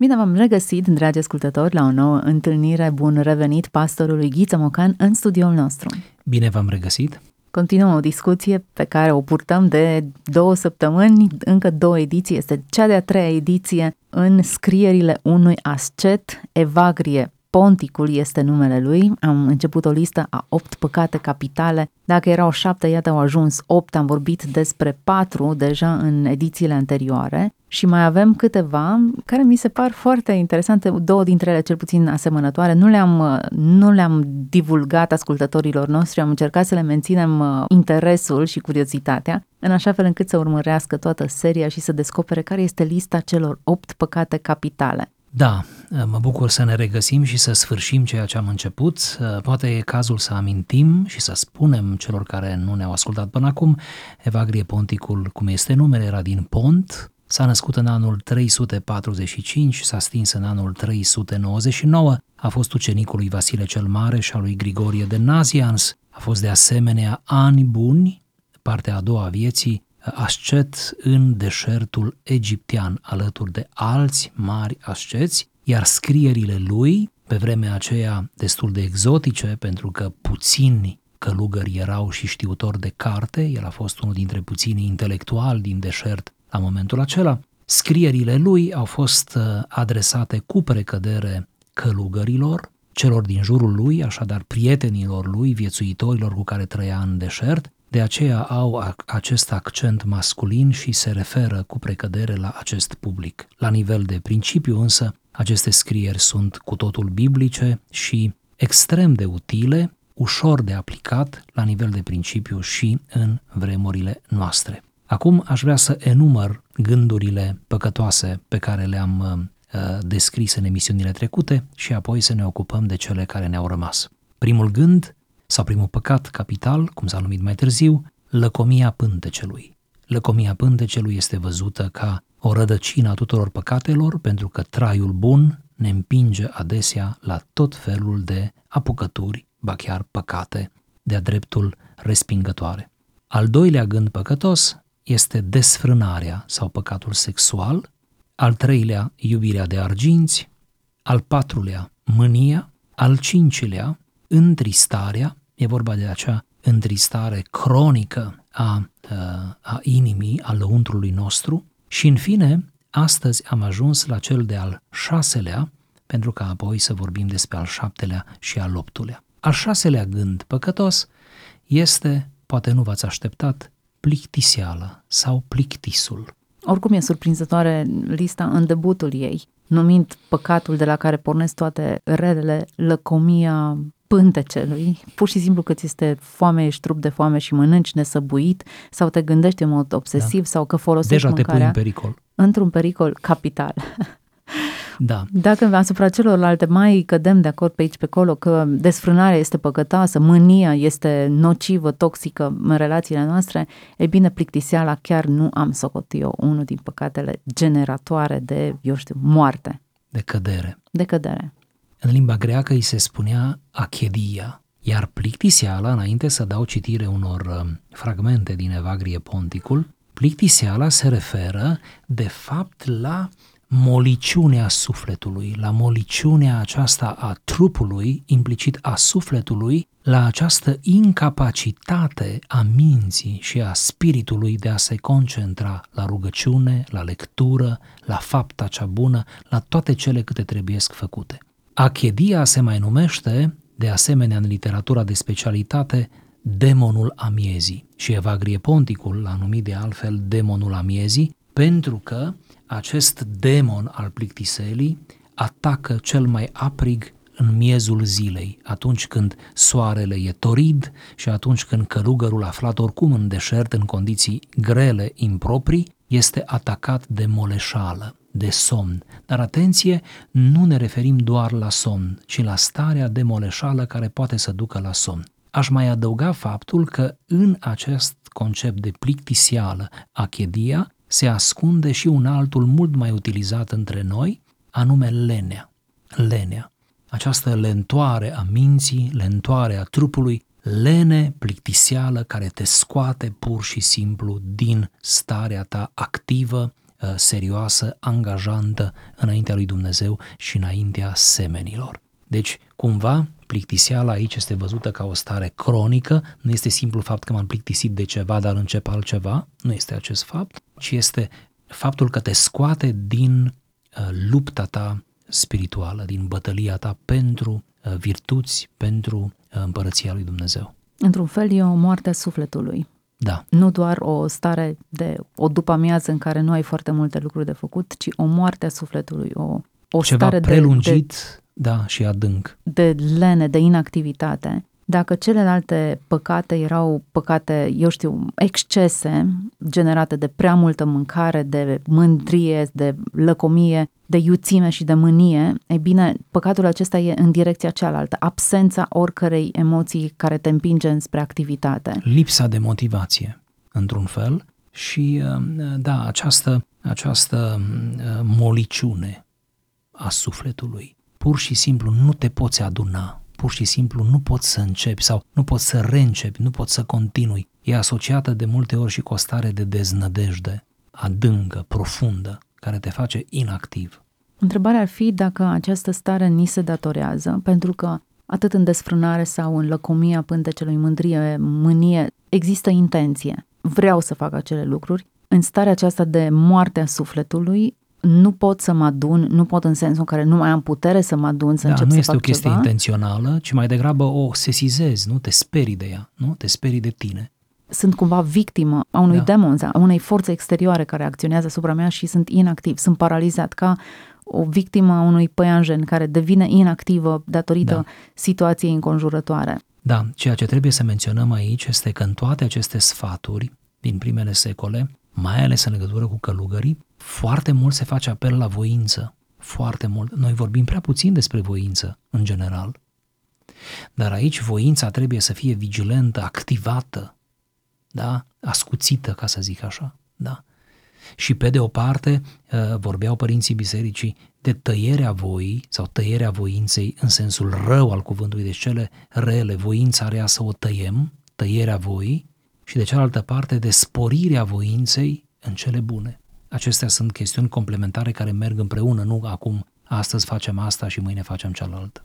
Bine v-am regăsit, dragi ascultători, la o nouă întâlnire. Bun revenit pastorului Ghiță Mocan în studioul nostru. Bine v-am regăsit! Continuăm o discuție pe care o purtăm de două săptămăni, încă două ediții, este cea de-a treia ediție în scrierile unui ascet, Evagrie Ponticul este numele lui. Am început o listă a opt păcate capitale. Dacă erau șapte, iată au ajuns opt. Am vorbit despre patru deja în edițiile anterioare și mai avem câteva care mi se par foarte interesante, două dintre ele cel puțin asemănătoare. Nu le-am, nu le-am divulgat ascultătorilor noștri, am încercat să le menținem uh, interesul și curiozitatea, în așa fel încât să urmărească toată seria și să descopere care este lista celor opt păcate capitale. Da, mă bucur să ne regăsim și să sfârșim ceea ce am început. Poate e cazul să amintim și să spunem celor care nu ne-au ascultat până acum. Evagrie Ponticul, cum este numele, era din Pont, s-a născut în anul 345, s-a stins în anul 399, a fost ucenicul lui Vasile cel Mare și al lui Grigorie de Nazians, a fost de asemenea ani buni, partea a doua a vieții, ascet în deșertul egiptean alături de alți mari asceți, iar scrierile lui, pe vremea aceea destul de exotice, pentru că puțini călugări erau și știutori de carte, el a fost unul dintre puținii intelectuali din deșert la momentul acela, scrierile lui au fost uh, adresate cu precădere călugărilor, celor din jurul lui, așadar prietenilor lui, viețuitorilor cu care trăia în deșert, de aceea au acest accent masculin și se referă cu precădere la acest public. La nivel de principiu însă, aceste scrieri sunt cu totul biblice și extrem de utile, ușor de aplicat la nivel de principiu și în vremurile noastre. Acum aș vrea să enumăr gândurile păcătoase pe care le-am uh, descris în emisiunile trecute și apoi să ne ocupăm de cele care ne-au rămas. Primul gând sau primul păcat capital, cum s-a numit mai târziu, lăcomia pântecelui. Lăcomia pântecelui este văzută ca o rădăcină a tuturor păcatelor, pentru că traiul bun ne împinge adesea la tot felul de apucături, ba chiar păcate, de-a dreptul respingătoare. Al doilea gând păcătos este desfrânarea sau păcatul sexual, al treilea iubirea de arginți, al patrulea mânia, al cincilea întristarea, E vorba de acea întristare cronică a, a inimii, a lăuntrului nostru și, în fine, astăzi am ajuns la cel de al șaselea, pentru că apoi să vorbim despre al șaptelea și al optulea. Al șaselea gând păcătos este, poate nu v-ați așteptat, plictiseală sau plictisul. Oricum e surprinzătoare lista în debutul ei, numind păcatul de la care pornesc toate relele, lăcomia, pântecelui, pur și simplu că ți este foame, ești trup de foame și mănânci nesăbuit sau te gândești în mod obsesiv da. sau că folosești Deja mâncarea te pui în pericol. într-un pericol capital. Da. Dacă asupra celorlalte mai cădem de acord pe aici pe acolo că desfrânarea este păcătoasă, mânia este nocivă, toxică în relațiile noastre, e bine, plictiseala chiar nu am socotit eu unul din păcatele generatoare de, eu știu, moarte. De cădere. De cădere. În limba greacă îi se spunea achedia, iar plictiseala, înainte să dau citire unor uh, fragmente din Evagrie Ponticul, plictiseala se referă de fapt la moliciunea sufletului, la moliciunea aceasta a trupului, implicit a sufletului, la această incapacitate a minții și a spiritului de a se concentra la rugăciune, la lectură, la fapta cea bună, la toate cele câte trebuiesc făcute. Achedia se mai numește, de asemenea în literatura de specialitate, demonul amiezii și Evagrie Ponticul l-a numit de altfel demonul amiezii pentru că acest demon al plictiselii atacă cel mai aprig în miezul zilei, atunci când soarele e torid și atunci când călugărul aflat oricum în deșert în condiții grele, improprii, este atacat de moleșală. De somn. Dar atenție, nu ne referim doar la somn, ci la starea de moleșală care poate să ducă la somn. Aș mai adăuga faptul că în acest concept de plictisială, achedia, se ascunde și un altul mult mai utilizat între noi, anume lenea. Lenea. Această lentoare a minții, lentoare a trupului, lene plictisială care te scoate pur și simplu din starea ta activă, ă, serioasă, angajantă înaintea lui Dumnezeu și înaintea semenilor. Deci, cumva, plictiseala aici este văzută ca o stare cronică, nu este simplu fapt că m-am plictisit de ceva, dar încep altceva, nu este acest fapt, ci este faptul că te scoate din uh, lupta ta spirituală, din bătălia ta pentru uh, virtuți, pentru uh, împărăția lui Dumnezeu. Într-un fel e o moarte a sufletului. Da. Nu doar o stare de o după amiază în care nu ai foarte multe lucruri de făcut, ci o moarte a sufletului, o, o Ceva stare prelungit, de, de, da, și adânc. De lene, de inactivitate. Dacă celelalte păcate erau păcate, eu știu, excese generate de prea multă mâncare, de mândrie, de lăcomie, de iuțime și de mânie, e bine, păcatul acesta e în direcția cealaltă, absența oricărei emoții care te împinge spre activitate. Lipsa de motivație, într-un fel, și uh, da, această, această uh, moliciune a sufletului. Pur și simplu nu te poți aduna, pur și simplu nu poți să începi sau nu poți să reîncepi, nu poți să continui. E asociată de multe ori și cu o stare de deznădejde, adâncă, profundă, care te face inactiv. Întrebarea ar fi dacă această stare ni se datorează, pentru că atât în desfrânare sau în lăcomia pântecelui, mândrie, mânie, există intenție. Vreau să fac acele lucruri. În starea aceasta de moarte a sufletului, nu pot să mă adun, nu pot în sensul în care nu mai am putere să mă adun, să da, încep nu să este fac o chestie ceva. intențională, ci mai degrabă o sesizezi, nu? Te sperii de ea, nu? Te sperii de tine. Sunt cumva victimă a unui Da. demon, a unei forțe exterioare care acționează asupra mea și sunt inactiv, sunt paralizat ca o victimă a unui păianjen care devine inactivă datorită Da. situației înconjurătoare. Da, ceea ce trebuie să menționăm aici este că în toate aceste sfaturi din primele secole, mai ales în legătură cu călugării, foarte mult se face apel la voință. Foarte mult. Noi vorbim prea puțin despre voință, în general. Dar aici voința trebuie să fie vigilentă, activată, da? ascuțită, ca să zic așa. Da? Și pe de o parte uh, vorbeau părinții bisericii de tăierea voii sau tăierea voinței în sensul rău al cuvântului, deci cele rele, voința rea să o tăiem, tăierea voii, și de cealaltă parte de sporirea voinței în cele bune. Acestea sunt chestiuni complementare care merg împreună, nu acum astăzi facem asta și mâine facem cealaltă.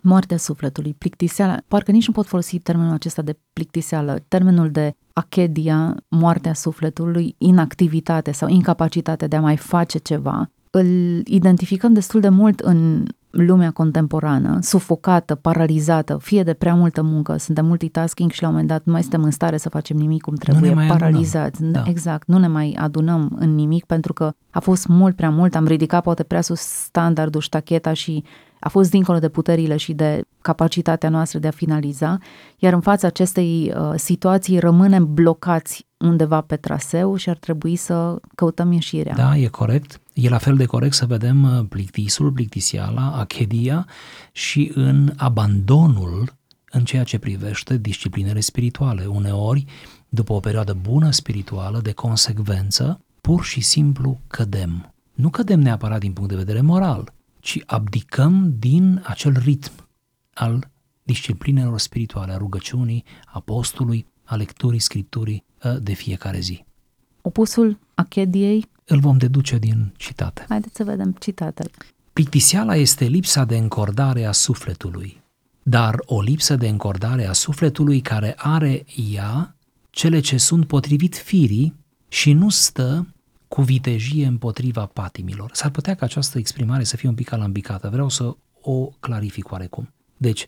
Moartea sufletului, plictiseala, parcă nici nu pot folosi termenul acesta de plictiseală, termenul de achedia, moartea sufletului, inactivitate sau incapacitate de a mai face ceva, îl identificăm destul de mult în lumea contemporană, sufocată, paralizată, fie de prea multă muncă, suntem multitasking și la un moment dat nu mai suntem în stare să facem nimic cum trebuie, ne mai adunăm. paralizați. Da. Exact, nu ne mai adunăm în nimic pentru că a fost mult prea mult, am ridicat poate prea sus standardul, ștacheta și a fost dincolo de puterile și de capacitatea noastră de a finaliza, iar în fața acestei uh, situații rămânem blocați undeva pe traseu și ar trebui să căutăm ieșirea. Da, e corect. E la fel de corect să vedem uh, plictisul, plictisiala, achedia și în abandonul în ceea ce privește disciplinele spirituale. Uneori, după o perioadă bună spirituală, de consecvență, pur și simplu cădem. Nu cădem neapărat din punct de vedere moral, ci abdicăm din acel ritm al disciplinelor spirituale, a rugăciunii, a postului, a lecturii Scripturii uh, de fiecare zi. Opusul achediei, Îl vom deduce din citate. haideți să vedem citatele. Plictiseala este lipsa de încordare a sufletului, dar o lipsă de încordare a sufletului care are ea cele ce sunt potrivit firii și nu stă cu vitejie împotriva patimilor. S-ar putea ca această exprimare să fie un pic alambicată, vreau să o clarific oarecum. Deci,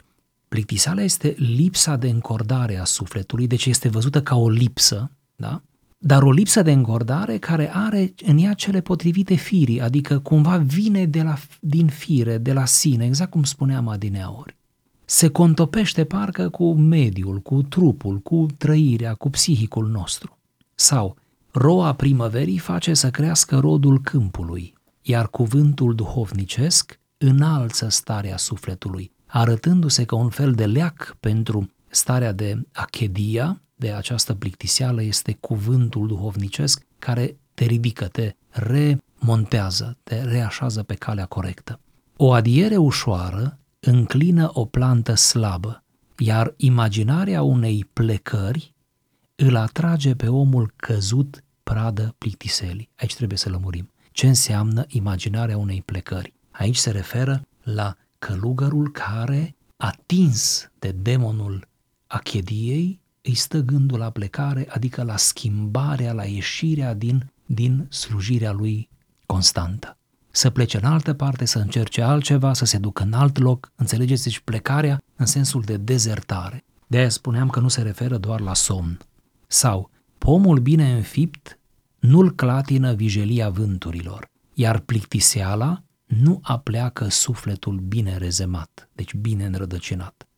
plictiseala este lipsa de încordare a sufletului, deci este văzută ca o lipsă, da? dar o lipsă de încordare care are în ea cele potrivite firii, adică cumva vine de la, din fire, de la sine, exact cum spuneam adineaori. Se contopește parcă cu mediul, cu trupul, cu trăirea, cu psihicul nostru. Sau, roa primăverii face să crească rodul câmpului, iar cuvântul duhovnicesc înalță starea sufletului, arătându-se ca un fel de leac pentru starea de achedia, de această plictiseală, este cuvântul duhovnicesc care te ridică, te remontează, te reașează pe calea corectă. O adiere ușoară înclină o plantă slabă, iar imaginarea unei plecări îl atrage pe omul căzut pradă plictiselii. Aici trebuie să lămurim. Ce înseamnă imaginarea unei plecări? Aici se referă la călugărul care, atins de demonul achediei, îi stă gândul la plecare, adică la schimbarea, la ieșirea din, din slujirea lui constantă. Să plece în altă parte, să încerce altceva, să se ducă în alt loc, înțelegeți? Deci plecarea în sensul de dezertare. De aia spuneam că nu se referă doar la somn. Sau, pomul bine înfipt nu-l clatină vijelia vânturilor, iar plictiseala nu apleacă sufletul bine rezemat, deci bine înrădăcinat.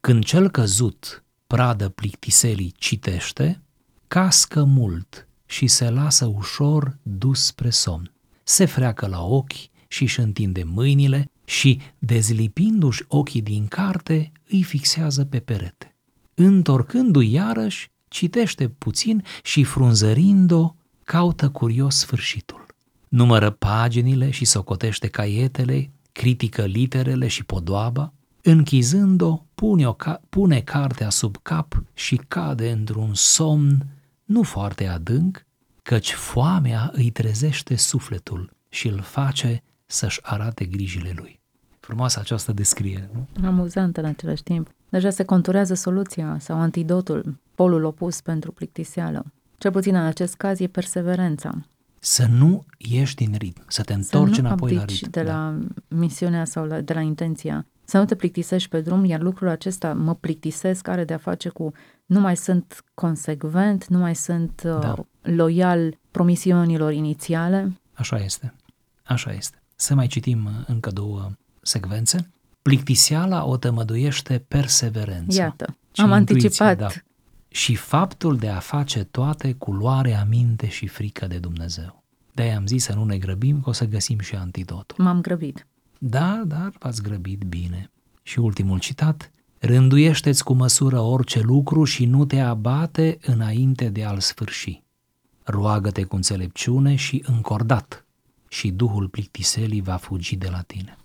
Când cel căzut pradă plictiselii citește, cască mult și se lasă ușor dus spre somn. Se freacă la ochi și își întinde mâinile și, dezlipindu-și ochii din carte, îi fixează pe perete. Întorcându-i iarăși, citește puțin și frunzărind-o, caută curios sfârșitul. Numără paginile și socotește caietele, critică literele și podoaba, închizând-o, pune, o ca- pune cartea sub cap și cade într-un somn nu foarte adânc, căci foamea îi trezește sufletul și îl face să-și arate grijile lui. Frumoasă această descriere, nu? Amuzant în același timp. Deja se conturează soluția sau antidotul, polul opus pentru plictiseală. Cel puțin în acest caz e perseverența. Să nu ieși din ritm, să te întorci să nu înapoi la abdici ritm. de da. la misiunea sau la, de la intenția. Să nu te plictisești pe drum, iar lucrul acesta mă plictisesc are de-a face cu nu mai sunt consecvent, nu mai sunt uh, Da. loial promisiunilor inițiale. Așa este. Așa este. Să mai citim uh, încă două secvențe. Plictiseala o tămăduiește perseverența. Iată, și am intuiția, anticipat. Da. Și faptul de a face toate cu luare aminte și frică de Dumnezeu. De-aia am zis să nu ne grăbim, că o să găsim și antidotul. M-am grăbit. Da, dar v-ați grăbit bine. Și ultimul citat, rânduiește-ți cu măsură orice lucru și nu te abate înainte de a-l sfârși. Roagă-te cu înțelepciune și încordat și Duhul plictiselii va fugi de la tine.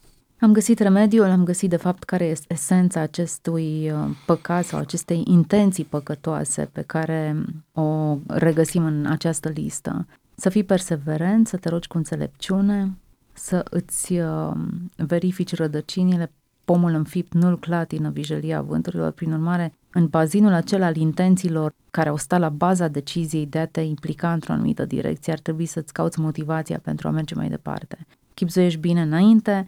Am găsit remediul, am găsit de fapt care este esența acestui uh, păcat sau acestei intenții păcătoase pe care o regăsim în această listă. Să fii perseverent, să te rogi cu înțelepciune, să îți uh, verifici rădăcinile, pomul înfipt nu-l clatină vijelia vânturilor, prin urmare, în bazinul acela al intențiilor care au stat la baza deciziei de a te implica într-o anumită direcție, ar trebui să-ți cauți motivația pentru a merge mai departe. Chipzuiești bine înainte,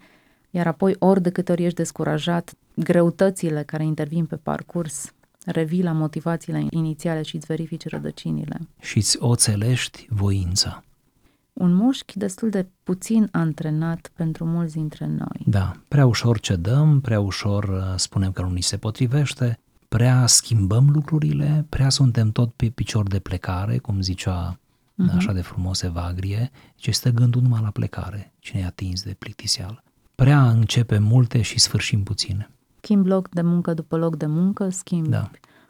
iar apoi ori de câte ori ești descurajat, greutățile care intervin pe parcurs revii la motivațiile inițiale și îți verifici rădăcinile. Și îți oțelești voința. Un mușchi destul de puțin antrenat pentru mulți dintre noi. Da, prea ușor cedăm, prea ușor uh, spunem că nu ni se potrivește, prea schimbăm lucrurile, prea suntem tot pe picior de plecare, cum zicea uh-huh. așa de frumos Evagrie, ce stă gândul numai la plecare, cine e atins de plictiseală. Prea începem multe și sfârșim puține. Schimbi loc de muncă după loc de muncă, schimbi Da.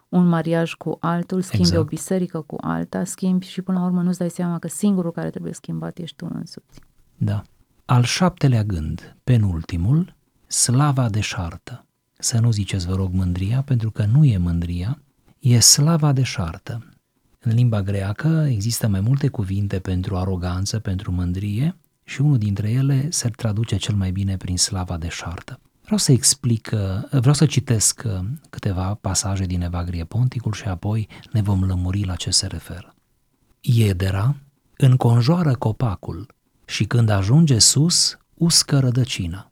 un mariaj cu altul, schimbi Exact. o biserică cu alta, schimbi și până la urmă nu-ți dai seama că singurul care trebuie schimbat ești tu însuți. Da. Al șaptelea gând, penultimul, slava deșartă. Să nu ziceți, vă rog, mândria, pentru că nu e mândria, e slava deșartă. În limba greacă există mai multe cuvinte pentru aroganță, pentru mândrie și unul dintre ele se traduce cel mai bine prin slava deșartă. Vreau să explic, uh, vreau să citesc uh, câteva pasaje din Evagrie Ponticul și apoi ne vom lămuri la ce se referă. Iedera înconjoară copacul și când ajunge sus, uscă rădăcina,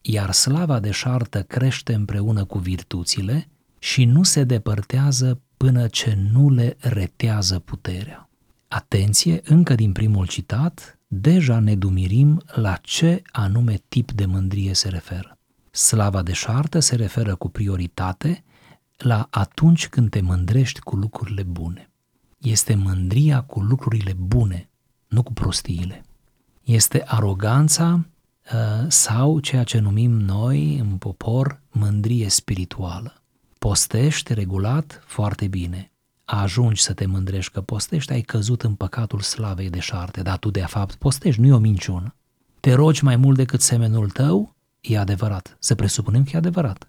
iar slava deșartă crește împreună cu virtuțile și nu se depărtează până ce nu le retează puterea. Atenție, încă din primul citat, deja ne dumirim la ce anume tip de mândrie se referă. Slava deșartă se referă cu prioritate la atunci când te mândrești cu lucrurile bune. Este mândria cu lucrurile bune, nu cu prostiile. este aroganța uh, sau ceea ce numim noi în popor mândrie spirituală. Postești regulat foarte bine. Ajungi să te mândrești că postești, ai căzut în păcatul slavei de șarte, dar tu de fapt postești, nu e o minciună. Te rogi mai mult decât semenul tău, e adevărat, să presupunem că e adevărat.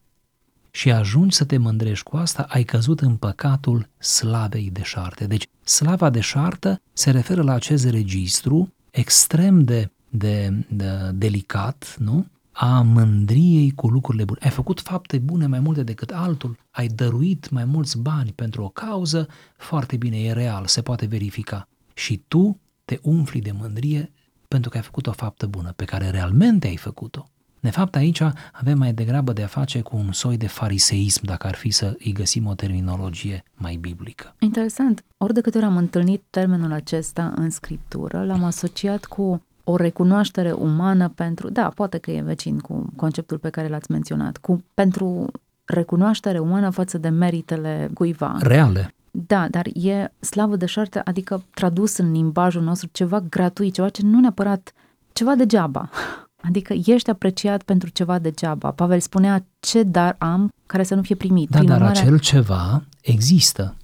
Și ajungi să te mândrești cu asta, ai căzut în păcatul slavei de șarte. Deci slava de șartă se referă la acest registru extrem de, de, de delicat, nu? A mândriei cu lucrurile bune. Ai făcut fapte bune mai multe decât altul, ai dăruit mai mulți bani pentru o cauză, foarte bine, e real, se poate verifica. Și tu te umfli de mândrie pentru că ai făcut o faptă bună, pe care realmente ai făcut-o. De fapt, aici avem mai degrabă de a face cu un soi de fariseism, dacă ar fi să îi găsim o terminologie mai biblică. Interesant. Ori de câte ori am întâlnit termenul acesta în scriptură, l-am asociat cu o recunoaștere umană pentru, da, poate că e vecin cu conceptul pe care l-ați menționat, cu pentru recunoaștere umană față de meritele cuiva. Reale. Da, dar e slavă de șarte, adică tradus în limbajul nostru ceva gratuit, ceva ce nu neapărat, ceva degeaba. Adică ești apreciat pentru ceva degeaba. Pavel spunea ce dar am care să nu fie primit. Da, Prin dar urmare, acel ceva există.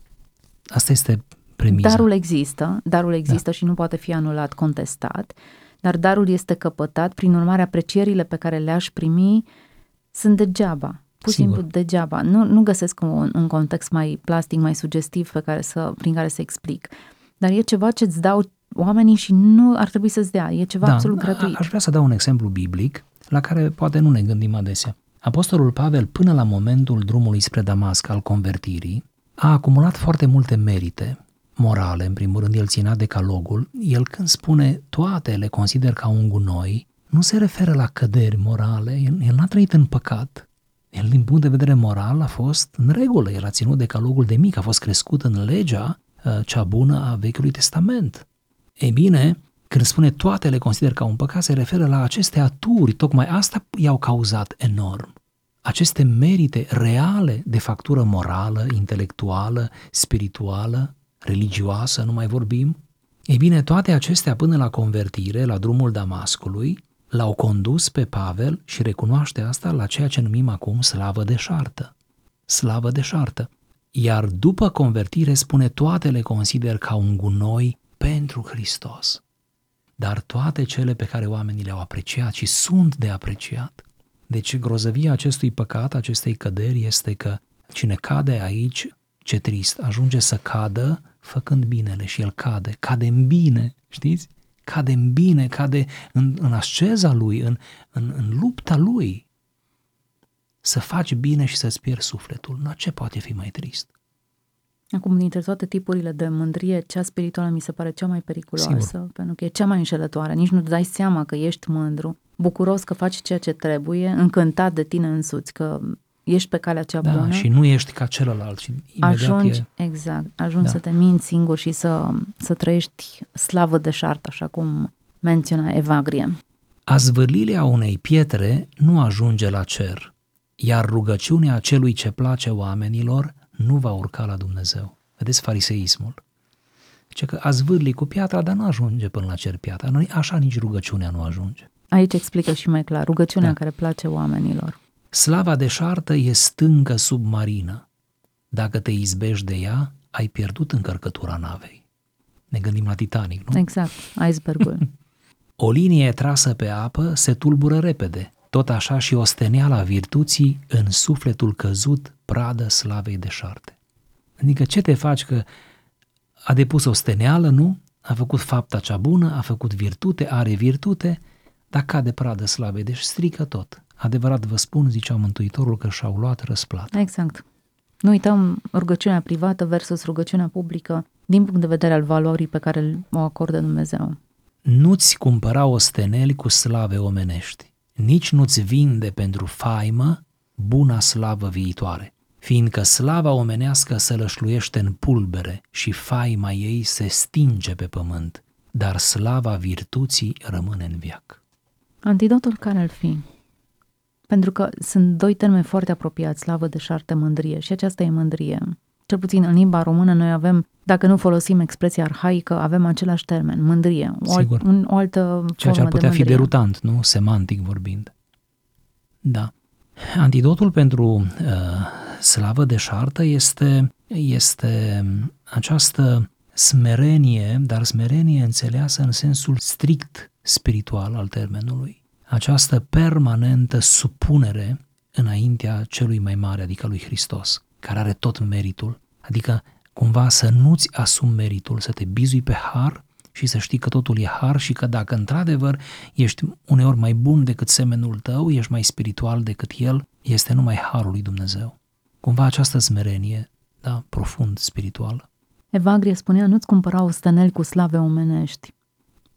Asta este premiza. Darul există, darul există da. și nu poate fi anulat, contestat, dar darul este căpătat, prin urmare aprecierile pe care le-aș primi sunt degeaba. Pur și Sigur. simplu degeaba. Nu, nu găsesc un, un context mai plastic, mai sugestiv pe care să, prin care să explic. Dar e ceva ce îți dau oamenii și nu ar trebui să-ți dea. E ceva da, absolut a- gratuit. Aș vrea să dau un exemplu biblic la care poate nu ne gândim adesea. Apostolul Pavel, până la momentul drumului spre Damasc al convertirii, a acumulat foarte multe merite morale, în primul rând el ținea decalogul, el când spune toate le consider ca un gunoi, nu se referă la căderi morale, el, el n-a trăit în păcat, el din punct de vedere moral a fost în regulă, el a ținut decalogul de mic, a fost crescut în legea uh, cea bună a Vechiului Testament. Ei bine, când spune toate le consider ca un păcat, se referă la aceste aturi, tocmai asta i-au cauzat enorm. Aceste merite reale de factură morală, intelectuală, spirituală, religioasă, nu mai vorbim. Ei bine, toate acestea până la convertire, la drumul Damascului, l-au condus pe Pavel și recunoaște asta la ceea ce numim acum slavă de șartă. Slavă de șartă. Iar după convertire spune toate le consider ca un gunoi pentru Hristos. Dar toate cele pe care oamenii le-au apreciat și sunt de apreciat. Deci grozăvia acestui păcat, acestei căderi este că cine cade aici, ce trist, ajunge să cadă făcând binele și el cade, cade în bine, știți? Cade în bine, cade în, în asceza lui, în, în, în lupta lui. Să faci bine și să-ți pierzi sufletul, nu ce poate fi mai trist? Acum, dintre toate tipurile de mândrie, cea spirituală mi se pare cea mai periculoasă, Sigur. pentru că e cea mai înșelătoare. Nici nu-ți dai seama că ești mândru, bucuros că faci ceea ce trebuie, încântat de tine însuți, că ești pe calea cea Da, bună. și nu ești ca celălalt și imediat ajungi, e... exact, ajungi Da. să te minți singur și să, să trăiești slavă de șartă, așa cum menționa Evagrie. A zvârlirea unei pietre nu ajunge la cer, iar rugăciunea celui ce place oamenilor nu va urca la Dumnezeu. Vedeți fariseismul. Zice că a zvârli cu piatra, dar nu ajunge până la cer piatra. Nu, așa nici rugăciunea nu ajunge. Aici explică și mai clar, rugăciunea Da. care place oamenilor. Slava deșartă e stâncă submarină. Dacă te izbești de ea, ai pierdut încărcătura navei. Ne gândim la Titanic, nu? Exact, icebergul. O linie trasă pe apă se tulbură repede, tot așa și osteneala virtuții în sufletul căzut pradă slavei deșarte. Adică ce te faci că a depus o steneală, nu? A făcut fapta cea bună, a făcut virtute, are virtute, dar cade pradă slavei, deci strică tot. Adevărat vă spun, zicea Mântuitorul, că și-au luat răsplată. Exact. Nu uităm rugăciunea privată versus rugăciunea publică din punct de vedere al valorii pe care o acordă Dumnezeu. Nu-ți cumpăra osteneli cu slave omenești, nici nu-ți vinde pentru faimă buna slavă viitoare, fiindcă slava omenească se lășluiește în pulbere și faima ei se stinge pe pământ, dar slava virtuții rămâne în viac. Antidotul care ar fi? Pentru că sunt doi termeni foarte apropiați, slavă de șarte, mândrie, și aceasta e mândrie. cel puțin în limba română, noi avem, dacă nu folosim expresia arhaică, avem același termen, mândrie, o, alt, Sigur. un, o altă Ceea ce ar formă putea de fi mândrie. derutant, nu? Semantic vorbind. Da. Antidotul pentru uh, slavă deșartă este, este această smerenie, dar smerenie înțeleasă în sensul strict spiritual al termenului. Această permanentă supunere înaintea celui mai mare, adică lui Hristos, care are tot meritul, adică cumva să nu-ți asumi meritul, să te bizui pe har și să știi că totul e har și că dacă într-adevăr ești uneori mai bun decât semenul tău, ești mai spiritual decât el, este numai harul lui Dumnezeu. Cumva această smerenie, da, profund spirituală. Evagrie spunea, nu-ți cumpăra osteneli cu slave omenești.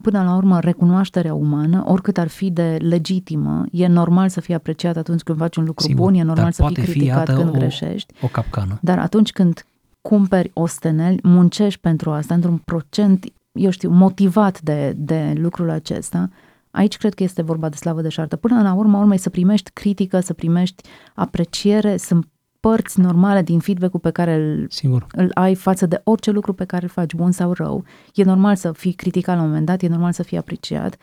Până la urmă, recunoașterea umană, oricât ar fi de legitimă, e normal să fie apreciat atunci când faci un lucru Sigur, bun, e dar normal să fii poate fi, criticat iată, când o- greșești. O capcană. Dar atunci când cumperi osteneli, muncești pentru asta, într-un procent, eu știu, motivat de, de lucrul acesta, aici cred că este vorba de slavă deșartă. Până la urmă, urmei să primești critică, să primești apreciere, sunt părți normale din feedback-ul pe care îl, Sigur. îl ai față de orice lucru pe care îl faci, bun sau rău. E normal să fii criticat la un moment dat, e normal să fii apreciat,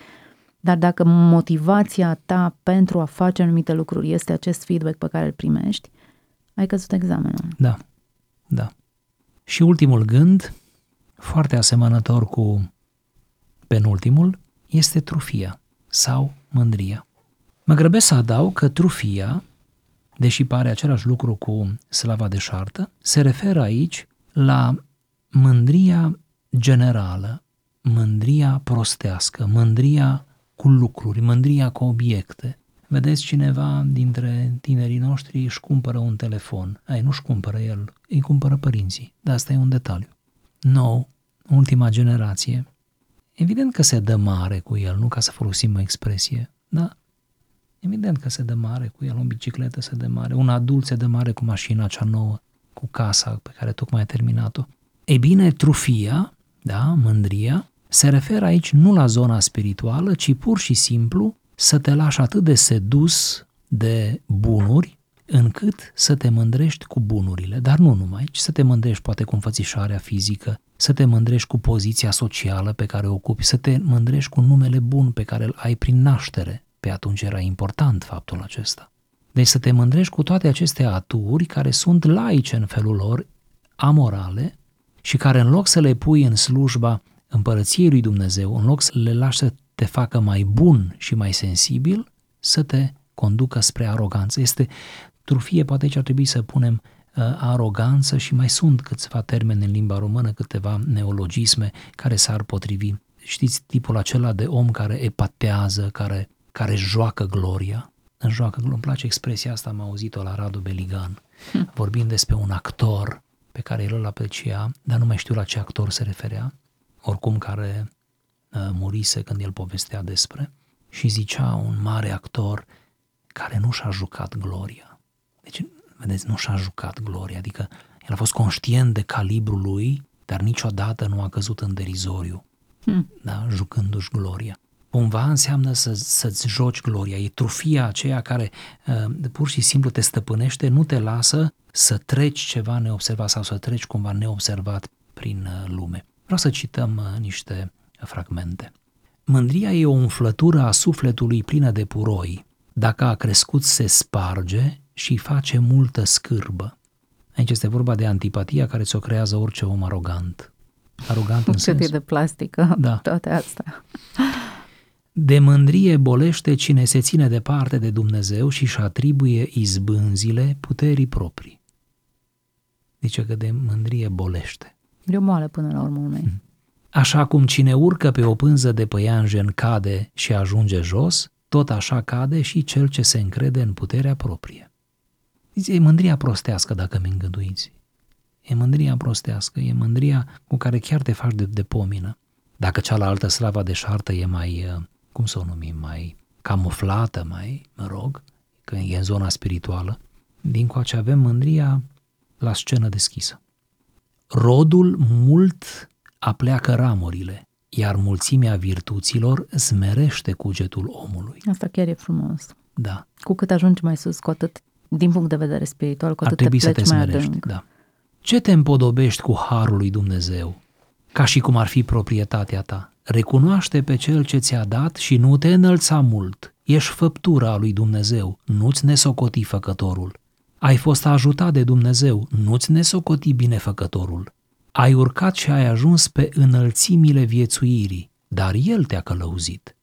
dar dacă motivația ta pentru a face anumite lucruri este acest feedback pe care îl primești, ai căzut examenul. Da, da. Și ultimul gând, foarte asemănător cu penultimul, este trufia sau mândria. Mă grăbesc să adaug că trufia, deși pare același lucru cu slava deșartă, se referă aici la mândria generală, mândria prostească, mândria cu lucruri, mândria cu obiecte. Vedeți, cineva dintre tinerii noștri își cumpără un telefon. Ai, nu își cumpără el, îi cumpără părinții. Dar asta e un detaliu. Nou, ultima generație, evident că se dă mare cu el, nu ca să folosim o expresie, da? Evident că se dă mare cu el, o bicicletă se dă mare, un adult se dă mare cu mașina cea nouă, cu casa pe care tocmai a terminat-o. Ei bine, trufia, da, mândria, se referă aici nu la zona spirituală, ci pur și simplu să te lași atât de sedus de bunuri, încât să te mândrești cu bunurile, dar nu numai, ci să te mândrești poate cu înfățișarea fizică, să te mândrești cu poziția socială pe care o ocupi, să te mândrești cu numele bun pe care îl ai prin naștere. Pe atunci era important faptul acesta. Deci să te mândrești cu toate aceste aturi care sunt laice în felul lor, amorale, și care în loc să le pui în slujba împărăției lui Dumnezeu, în loc să le lași să te facă mai bun și mai sensibil, să te conducă spre aroganță. Este trufie, poate aici ar trebui să punem uh, aroganță și mai sunt câțiva termeni în limba română, câteva neologisme care s-ar potrivi. Știți tipul acela de om care epatează, care, care joacă gloria? Îmi joacă gloria. Îmi place expresia asta, am auzit-o la Radu Beligan, vorbind despre un actor pe care el îl aprecia, dar nu mai știu la ce actor se referea, oricum care uh, murise când el povestea despre, și zicea un mare actor care nu și-a jucat gloria. Deci, vedeți, nu și-a jucat gloria, adică el a fost conștient de calibrul lui, dar niciodată nu a căzut în derizoriu, Hmm. da, jucându-și gloria. Cumva înseamnă să, să-ți joci gloria, e trufia aceea care uh, pur și simplu te stăpânește, nu te lasă să treci ceva neobservat sau să treci cumva neobservat prin uh, lume. Vreau să cităm uh, niște fragmente. Mândria e o umflătură a sufletului plină de puroi. Dacă a crescut, se sparge și face multă scârbă. Aici este vorba de antipatia care ți-o creează orice om arogant. Arogant în Cât e sensul. de plastică, Da. toate astea. De mândrie bolește cine se ține departe de Dumnezeu și își atribuie izbânzile puterii proprii. Zice că de mândrie bolește. E o moale până la urmă urmei. Așa cum cine urcă pe o pânză de păianjen cade și ajunge jos, tot așa cade și cel ce se încrede în puterea proprie. Zice, e mândria prostească dacă mi îngăduiți. E mândria prostească, e mândria cu care chiar te faci de, de pomină. Dacă cealaltă slava de șartă e mai, uh, cum să o numim, mai camuflată, mai, mă rog, că e în zona spirituală, din coace avem mândria la scenă deschisă. Rodul mult apleacă ramurile, iar mulțimea virtuților smerește cugetul omului. Asta chiar e frumos. Da, Cu cât ajungi mai sus, cu atât, din punct de vedere spiritual, cu ar atât te trebui să pleci te mai smerești. adânc. Da. Ce te împodobești cu harul lui Dumnezeu? Ca și cum ar fi proprietatea ta. Recunoaște pe cel ce ți-a dat și nu te înălța mult. Ești făptura lui Dumnezeu, nu-ți nesocoti făcătorul. Ai fost ajutat de Dumnezeu, nu-ți nesocoti binefăcătorul. Ai urcat și ai ajuns pe înălțimile viețuirii, dar El te-a călăuzit.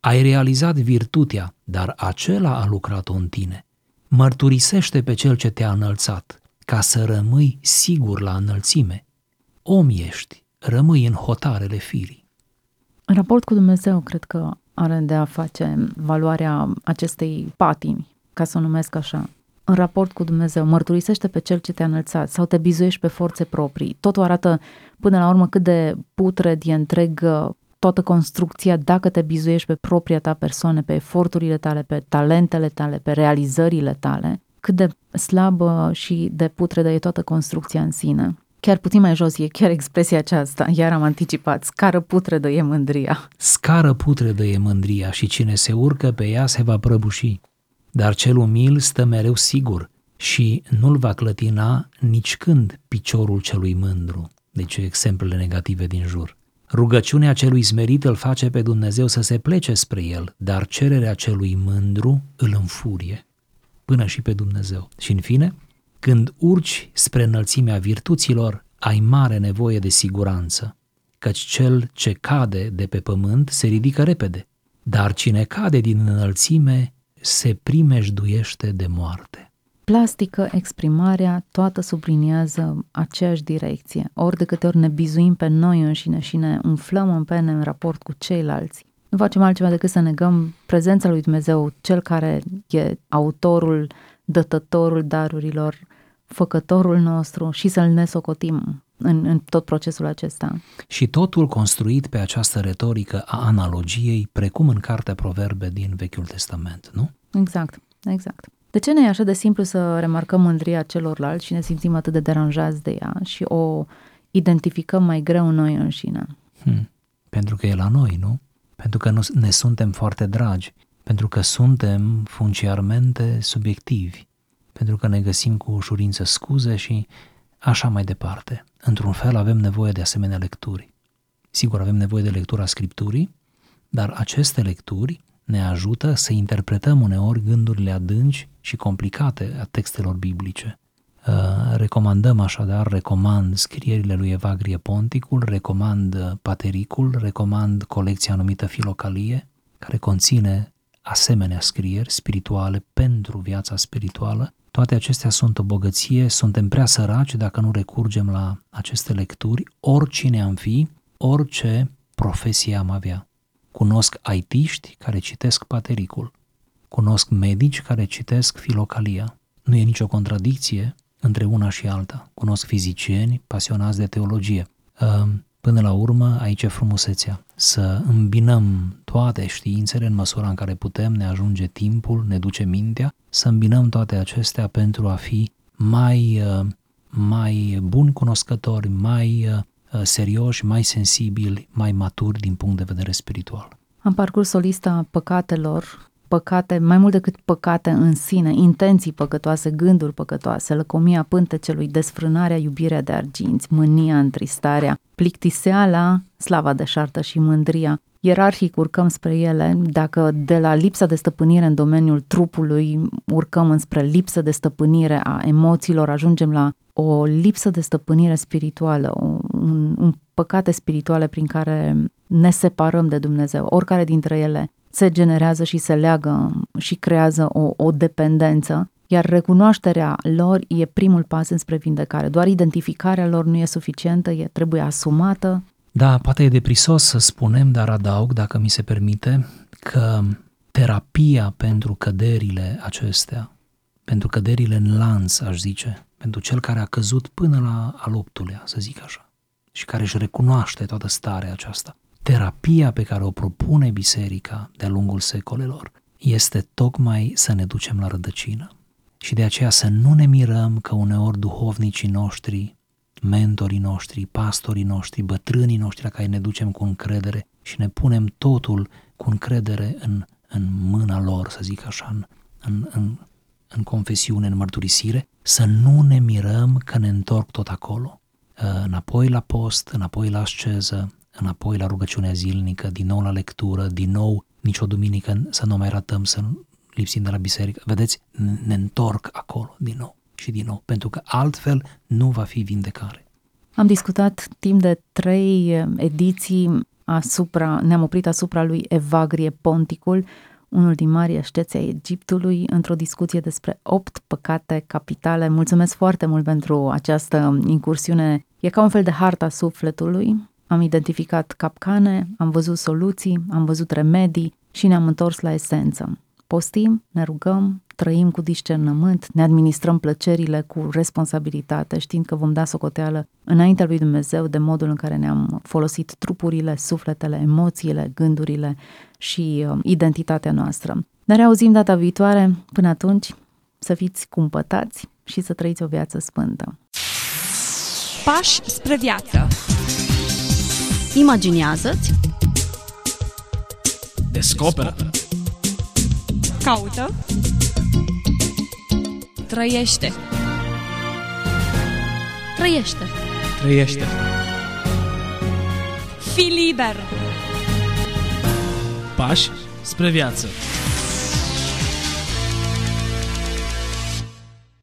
Ai realizat virtutea, dar acela a lucrat-o în tine. Mărturisește pe cel ce te-a înălțat, ca să rămâi sigur la înălțime. Om ești, rămâi în hotarele firii. În raport cu Dumnezeu, cred că are de a face valoarea acestei patimi, ca să o numesc așa. În raport cu Dumnezeu, mărturisește pe cel ce te-a înălțat sau te bizuiești pe forțe proprii. Totul arată până la urmă cât de putred e întreg uh, toată construcția dacă te bizuiești pe propria ta persoană, pe eforturile tale, pe talentele tale, pe realizările tale, cât de slabă și de putredă e toată construcția în sine. Chiar puțin mai jos e chiar expresia aceasta, iar am anticipat, scară putredă e mândria. Scară putredă e mândria și cine se urcă pe ea se va prăbuși. Dar cel umil stă mereu sigur și nu-l va clătina nici când piciorul celui mândru. Deci exemplele negative din jur. Rugăciunea celui smerit îl face pe Dumnezeu să se plece spre el, dar cererea celui mândru îl înfurie până și pe Dumnezeu. Și în fine, când urci spre înălțimea virtuților, ai mare nevoie de siguranță, căci cel ce cade de pe pământ se ridică repede, dar cine cade din înălțime se primejduiește de moarte. Plastică, exprimarea, toată subliniază aceeași direcție. Ori de câte ori ne bizuim pe noi înșine și ne umflăm în pene în raport cu ceilalți, nu facem altceva decât să negăm prezența lui Dumnezeu, cel care e autorul, dătătorul darurilor, făcătorul nostru și să-l nesocotim în, în tot procesul acesta. Și totul construit pe această retorică a analogiei, precum în Cartea Proverbe din Vechiul Testament, nu? Exact, exact. De ce ne e așa de simplu să remarcăm mândria celorlalți și ne simțim atât de deranjați de ea și o identificăm mai greu noi înșine? Hmm. Pentru că e la noi, nu? Pentru că nu, ne suntem foarte dragi, pentru că suntem funciarmente subiectivi, pentru că ne găsim cu ușurință scuze și așa mai departe. Într-un fel avem nevoie de asemenea lecturi. Sigur, avem nevoie de lectura Scripturii, dar aceste lecturi ne ajută să interpretăm uneori gândurile adânci și complicate a textelor biblice. Uh, recomandăm așadar, recomand scrierile lui Evagrie Ponticul, recomand uh, Patericul, recomand colecția numită Filocalie, care conține asemenea scrieri spirituale pentru viața spirituală. Toate acestea sunt o bogăție, suntem prea săraci dacă nu recurgem la aceste lecturi, oricine am fi, orice profesie am avea. Cunosc aitiști care citesc Patericul, cunosc medici care citesc Filocalia. Nu e nicio contradicție între una și alta. Cunosc fizicieni pasionați de teologie. Ehm, până la urmă, aici e frumusețea. Să îmbinăm toate științele în măsura în care putem, ne ajunge timpul, ne duce mintea, să îmbinăm toate acestea pentru a fi mai, ehm, mai buni cunoscători, mai ehm, serioși, mai sensibili, mai maturi din punct de vedere spiritual. Am parcurs o listă a păcatelor păcate, mai mult decât păcate în sine, intenții păcătoase, gânduri păcătoase, lăcomia pântecelui, desfrânarea, iubirea de arginți, mânia, întristarea, plictiseala, slava de șartă și mândria. Ierarhic urcăm spre ele, dacă de la lipsa de stăpânire în domeniul trupului urcăm înspre lipsă de stăpânire a emoțiilor, ajungem la o lipsă de stăpânire spirituală, un, un păcate spirituale prin care ne separăm de Dumnezeu, oricare dintre ele se generează și se leagă și creează o, o dependență, iar recunoașterea lor e primul pas înspre vindecare. Doar identificarea lor nu e suficientă, e trebuie asumată. Da, poate e deprisos să spunem, dar adaug, dacă mi se permite, că terapia pentru căderile acestea, pentru căderile în lanț, aș zice, pentru cel care a căzut până la al optulea, să zic așa, și care își recunoaște toată starea aceasta, terapia pe care o propune biserica de-a lungul secolelor este tocmai să ne ducem la rădăcină. Și de aceea să nu ne mirăm că uneori duhovnicii noștri, mentorii noștri, pastorii noștri, bătrânii noștri la care ne ducem cu încredere și ne punem totul cu încredere în, în mâna lor, să zic așa, în, în, în, în confesiune, în mărturisire, să nu ne mirăm că ne întorc tot acolo. Uh, înapoi la post, înapoi la asceză, înapoi la rugăciunea zilnică, din nou la lectură, din nou nicio duminică să nu mai ratăm, să nu lipsim de la biserică. Vedeți, ne întorc acolo din nou și din nou, pentru că altfel nu va fi vindecare. Am discutat timp de trei ediții asupra, ne-am oprit asupra lui Evagrie Ponticul, unul din mari așteți ai Egiptului, într-o discuție despre opt păcate capitale. Mulțumesc foarte mult pentru această incursiune. E ca un fel de harta sufletului. Am identificat capcane, am văzut soluții, am văzut remedii și ne-am întors la esență. Postim, ne rugăm, trăim cu discernământ, ne administrăm plăcerile cu responsabilitate, știind că vom da socoteală înaintea lui Dumnezeu de modul în care ne-am folosit trupurile, sufletele, emoțiile, gândurile și uh, identitatea noastră. Ne reauzim data viitoare. Până atunci, să fiți cumpătați și să trăiți o viață sfântă. Pași spre viață. Imaginează-ți, Descoperă. Caută. Trăiește. trăiește. Trăiește. Fii liber. Pași spre viață.